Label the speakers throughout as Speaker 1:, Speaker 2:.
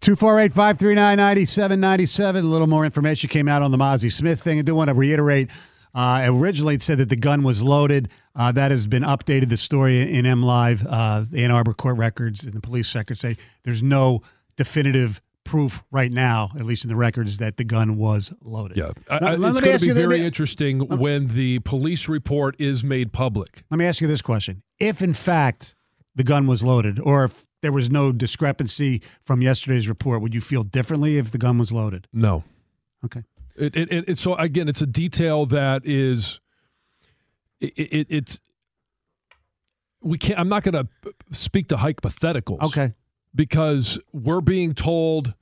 Speaker 1: 248 539 9797. A little more information came out on the Mazi Smith thing. I do want to reiterate. Uh, originally, it said that the gun was loaded. Uh, that has been updated. The story in M Live, uh, Ann Arbor court records, and the police records say there's no definitive proof right now, at least in the records, that the gun was loaded.
Speaker 2: Yeah,
Speaker 1: Now,
Speaker 2: I-
Speaker 1: let
Speaker 2: it's going to be very
Speaker 1: me-
Speaker 2: interesting when the police report is made public.
Speaker 1: Let me ask you this question: If in fact the gun was loaded, or if there was no discrepancy from yesterday's report, would you feel differently if the gun was loaded?
Speaker 2: No.
Speaker 1: Okay.
Speaker 2: It, it, it, so again, it's a detail that is, it, it, it's, we can't, I'm not going to speak to hypotheticals.
Speaker 1: Okay.
Speaker 2: Because we're being told,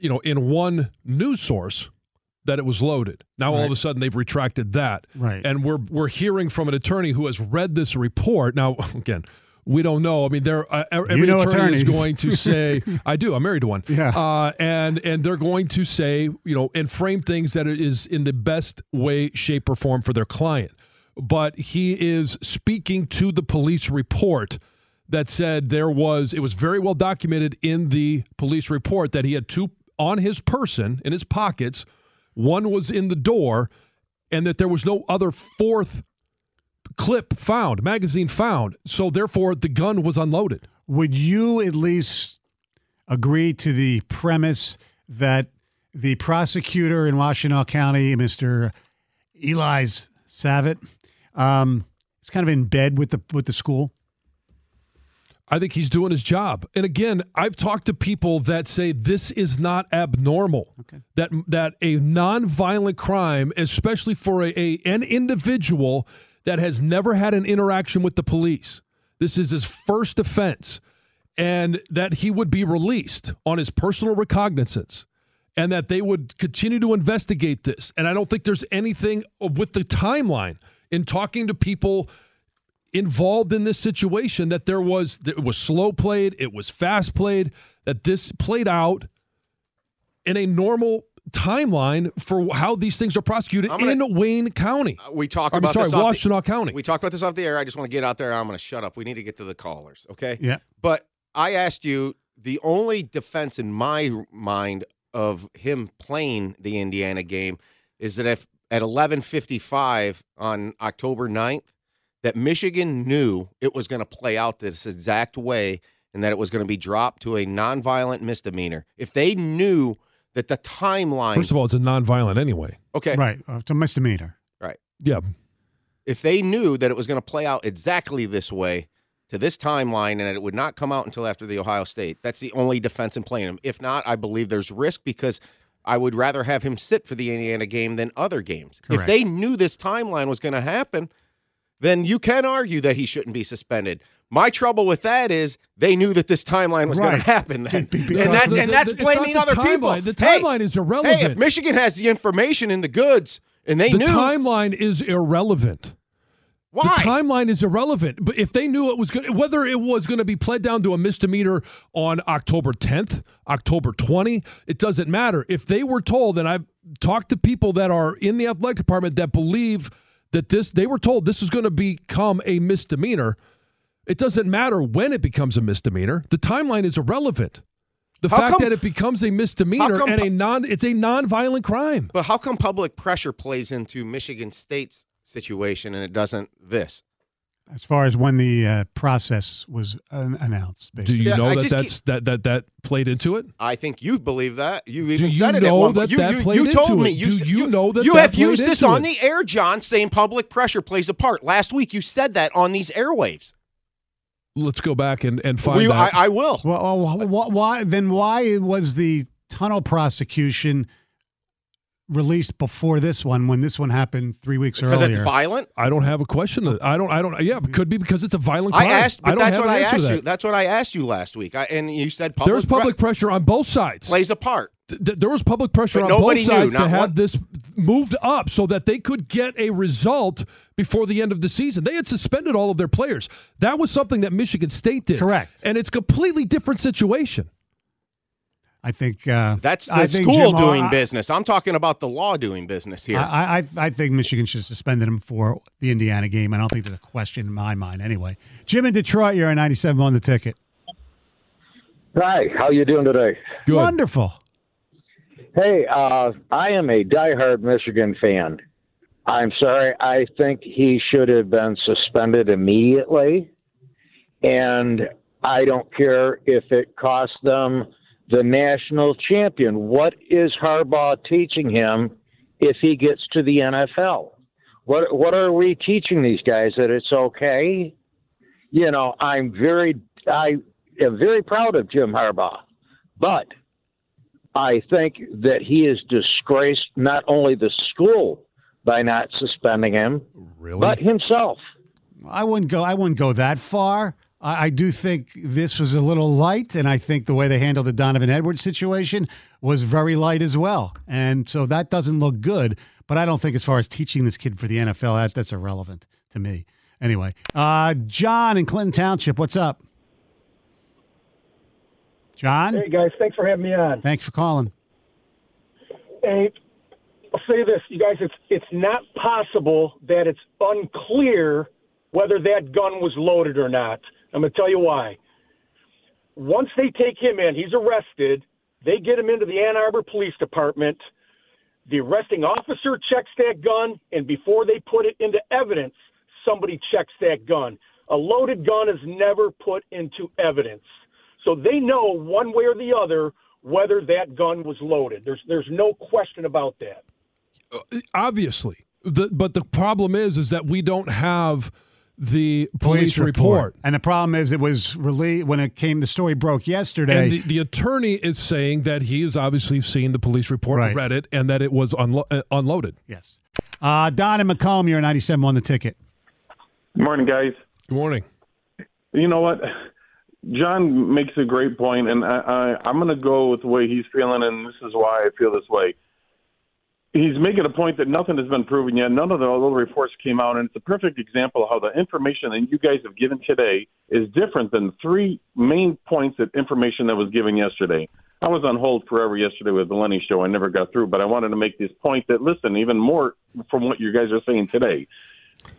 Speaker 2: you know, in one news source that it was loaded. Now all of a sudden they've retracted that.
Speaker 1: Right.
Speaker 2: And we're, we're hearing from an attorney who has read this report. Now, again, we don't know. I mean, there uh, every
Speaker 1: know
Speaker 2: attorney is going to say, "I do. I'm married to one."
Speaker 1: Yeah.
Speaker 2: Uh, and and they're going to say, you know, and frame things that is in the best way, shape, or form for their client. But he is speaking to the police report that said there was. It was very well documented in the police report that he had two on his person in his pockets. One was in the door, and that there was no other fourth clip found, magazine found. So therefore, the gun was unloaded.
Speaker 1: Would you at least agree to the premise that the prosecutor in Washtenaw County, Mr. Eli's Savit, um, is kind of in bed with the with the school?
Speaker 2: I think he's doing his job. And again, I've talked to people that say this is not abnormal.
Speaker 1: Okay.
Speaker 2: That that a nonviolent crime, especially for a, a an individual that has never had an interaction with the police, this is his first offense, and that he would be released on his personal recognizance. And that they would continue to investigate this. And I don't think there's anything with the timeline in talking to people involved in this situation that there was that it was slow played, it was fast played, that this played out in a normal timeline for how these things are prosecuted
Speaker 3: gonna-
Speaker 2: in Wayne County.
Speaker 3: Uh, we talk
Speaker 2: I'm
Speaker 3: about
Speaker 2: sorry,
Speaker 3: this off the-
Speaker 2: County.
Speaker 3: We talked about this off the air. I just want to get out there. I'm going to shut up. We need to get to the callers, okay?
Speaker 1: Yeah.
Speaker 3: But I asked you the only defense in my mind of him playing the Indiana game is that if at 11:55 on October 9th that Michigan knew it was going to play out this exact way and that it was going to be dropped to a nonviolent misdemeanor. If they knew that the timeline
Speaker 2: First of all, it's a nonviolent anyway.
Speaker 3: Okay.
Speaker 1: Right. Uh, It's a misdemeanor.
Speaker 3: Right.
Speaker 2: Yeah.
Speaker 3: if they knew that it was going to play out exactly this way to this timeline and that it would not come out until after the Ohio State, that's the only defense in playing him. If not, I believe there's risk because I would rather have him sit for the Indiana game than other games. If they knew this timeline was going to happen, then you can argue that he shouldn't be suspended. My trouble with that is they knew that this timeline was going to happen then.
Speaker 1: Be-
Speaker 3: and that's,
Speaker 2: the-
Speaker 3: and that's
Speaker 2: not
Speaker 3: blaming
Speaker 2: the
Speaker 3: other people.
Speaker 2: timeline. The
Speaker 3: Hey,
Speaker 2: timeline is
Speaker 3: Hey,
Speaker 2: irrelevant.
Speaker 3: if Michigan has the information and the goods and they
Speaker 2: the
Speaker 3: knew
Speaker 2: timeline is irrelevant.
Speaker 3: why
Speaker 2: The timeline is irrelevant. But if they knew it was going, whether it was going to be pled down to a misdemeanor on October 10th, October 20, it doesn't matter. If they were told, and I've talked to people that are in the athletic department that believe that this, they were told this is going to become a misdemeanor. It doesn't matter when it becomes a misdemeanor. The timeline is irrelevant. The
Speaker 3: How
Speaker 2: fact
Speaker 3: come-
Speaker 2: that it becomes a misdemeanor
Speaker 3: come
Speaker 2: and a non, it's a non-violent crime.
Speaker 3: But how come public pressure plays into Michigan State's situation and it doesn't this?
Speaker 1: As far as when the uh, process was uh, announced,
Speaker 2: Do you
Speaker 3: Yeah,
Speaker 2: know
Speaker 3: I
Speaker 2: that
Speaker 3: just
Speaker 2: that's that that that played into it?
Speaker 3: I think you believe that. You even
Speaker 2: you
Speaker 3: said it at
Speaker 2: know
Speaker 3: one
Speaker 2: that
Speaker 3: point. You,
Speaker 2: that
Speaker 3: you, you told
Speaker 2: into
Speaker 3: me.
Speaker 2: it?
Speaker 3: You,
Speaker 2: Do
Speaker 3: s-
Speaker 2: you know that
Speaker 3: you
Speaker 2: that
Speaker 3: have used this on
Speaker 2: it?
Speaker 3: the air, John, saying public pressure plays a part. Last week you said that on these airwaves.
Speaker 2: Let's go back and, and find
Speaker 3: We, I,
Speaker 2: that.
Speaker 3: I will.
Speaker 1: Well, well, wh- wh- why then? Why was the tunnel prosecution released before this one when this one happened three weeks
Speaker 3: Because
Speaker 1: earlier?
Speaker 3: Because it's violent.
Speaker 2: I don't have a question. Oh. I don't. I don't. Yeah, it could be because it's a violent
Speaker 3: I
Speaker 2: crime.
Speaker 3: asked, but
Speaker 2: don't
Speaker 3: that's what I asked
Speaker 2: that.
Speaker 3: you. That's what I asked you last week. I, and you said public
Speaker 2: There's public
Speaker 3: pre-
Speaker 2: pressure on both sides.
Speaker 3: plays a part.
Speaker 2: Th- th- there was public pressure
Speaker 3: But
Speaker 2: on both
Speaker 3: nobody knew,
Speaker 2: sides to have
Speaker 3: one-
Speaker 2: this moved up so that they could get a result before the end of the season. They had suspended all of their players. That was something that Michigan State did.
Speaker 1: Correct.
Speaker 2: And it's a completely different situation.
Speaker 1: I think uh,
Speaker 3: That's the
Speaker 1: I think
Speaker 3: school
Speaker 1: Jim,
Speaker 3: doing
Speaker 1: I,
Speaker 3: business. I'm talking about the law doing business here.
Speaker 1: I, I, I think Michigan should have suspended him for the Indiana game. I don't think there's a question in my mind anyway. Jim in Detroit, you're a 97 on the ticket.
Speaker 4: Hi, how you doing today?
Speaker 2: Good.
Speaker 1: Wonderful.
Speaker 4: Hey, uh, I am a diehard Michigan fan. I'm sorry. I think he should have been suspended immediately, and I don't care if it cost them the national champion. What is Harbaugh teaching him if he gets to the NFL? What What are we teaching these guys that it's okay? You know, I'm very I am very proud of Jim Harbaugh, but I think that he has disgraced not only the school by not suspending him,
Speaker 2: Really?
Speaker 4: but himself.
Speaker 1: I wouldn't go. I wouldn't go that far. I, I do think this was a little light, and I think the way they handled the Donovan Edwards situation was very light as well. And so that doesn't look good. But I don't think, as far as teaching this kid for the NFL, that, that's irrelevant to me. Anyway, uh, John in Clinton Township, what's up? John,
Speaker 5: Hey guys, thanks for having me on.
Speaker 1: thanks for calling.
Speaker 5: Hey, I'll say this, you guys, it's it's not possible that it's unclear whether that gun was loaded or not. I'm going to tell you why. Once they take him in, he's arrested. They get him into the Ann Arbor Police Department. The arresting officer checks that gun, and before they put it into evidence, somebody checks that gun. A loaded gun is never put into evidence. So they know one way or the other whether that gun was loaded. There's there's no question about that.
Speaker 2: Obviously. The, but the problem is, is that we don't have the
Speaker 1: Police,
Speaker 2: police,
Speaker 1: report. And the problem is, it was released when it came. The story broke yesterday.
Speaker 2: And the, the attorney is saying that he has obviously seen the police report,
Speaker 1: Right.
Speaker 2: read it, and that it was unlo- uh, unloaded.
Speaker 1: yes. Uh, Don and Macomb, you're 97 on the ticket.
Speaker 6: Good Morning, guys.
Speaker 2: Good morning.
Speaker 6: You know what? John makes a great point, and I, I, I'm going to go with the way he's feeling, and this is why I feel this way. He's making a point that nothing has been proven yet. None of the little reports came out, and it's a perfect example of how the information that you guys have given today is different than three main points of information that was given yesterday. I was on hold forever yesterday with the Lenny show. I never got through, but I wanted to make this point that listen, even more from what you guys are saying today.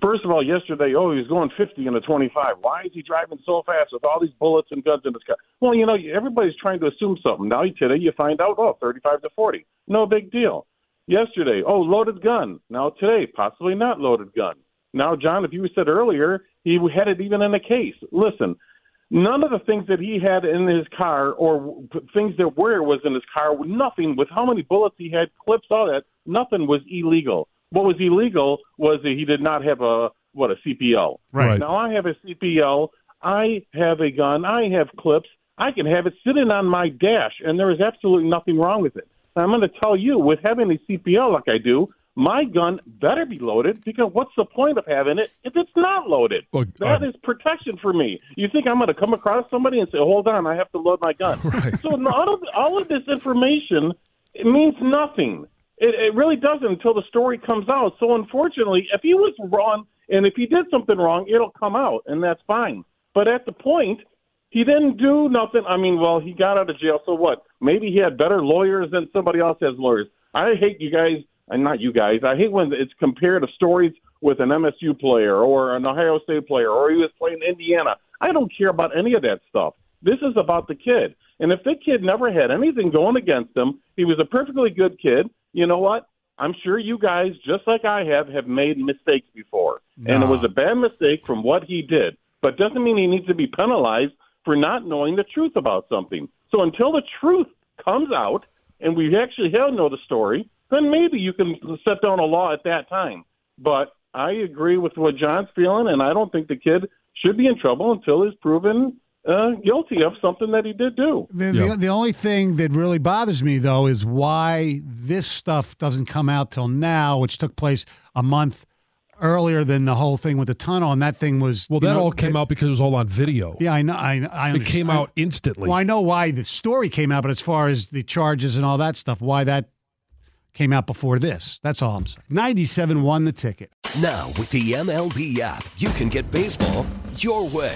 Speaker 6: First of all, yesterday, oh, he was going 50 in a 25. Why is he driving so fast with all these bullets and guns in his car? Well, you know, everybody's trying to assume something. Now, today, you find out, oh, 35 to 40. No big deal. Yesterday, oh, loaded gun. Now, today, possibly not loaded gun. Now, John, if you said earlier, he had it even in a case. Listen, none of the things that he had in his car or things that were was in his car, nothing with how many bullets he had, clips, all that, nothing was illegal. What was illegal was that he did not have a what a CPL.
Speaker 1: Right.
Speaker 6: Now I have a CPL. I have a gun. I have clips. I can have it sitting on my dash, and there is absolutely nothing wrong with it. And I'm going to tell you, with having a CPL like I do, my gun better be loaded because what's the point of having it if it's not loaded?
Speaker 2: Look,
Speaker 6: That
Speaker 2: uh,
Speaker 6: is protection for me. You think I'm going to come across somebody and say, "Hold on, I have to load my gun"?
Speaker 2: Right.
Speaker 6: So all of all of this information it means nothing. It, it really doesn't until the story comes out. So unfortunately, if he was wrong and if he did something wrong, it'll come out, and that's fine. But at the point, he didn't do nothing. I mean, well, he got out of jail, so what? Maybe he had better lawyers than somebody else has lawyers. I hate you guys, and not you guys. I hate when it's compared to stories with an MSU player or an Ohio State player or he was playing Indiana. I don't care about any of that stuff. This is about the kid. And if the kid never had anything going against him, he was a perfectly good kid. You know what? I'm sure you guys, just like I have, have made mistakes before. And it was a bad mistake from what he did. But doesn't mean he needs to be penalized for not knowing the truth about something. So until the truth comes out and we actually have know the story, then maybe you can set down a law at that time. But I agree with what John's feeling, and I don't think the kid should be in trouble until he's proven uh, guilty of something that he did do.
Speaker 1: The,
Speaker 2: Yeah.
Speaker 1: the, the only thing that really bothers me, though, is why this stuff doesn't come out till now, which took place a month earlier than the whole thing with the tunnel. And that thing was.
Speaker 2: well, that
Speaker 1: know,
Speaker 2: all came
Speaker 1: it-
Speaker 2: out because it was all on video.
Speaker 1: Yeah, I know. I, I
Speaker 2: it came
Speaker 1: understand.
Speaker 2: out instantly.
Speaker 1: Well, I know why the story came out, but as far as the charges and all that stuff, why that came out before this. That's all I'm saying. 97 won the ticket.
Speaker 7: Now, with the MLB app, you can get baseball your way.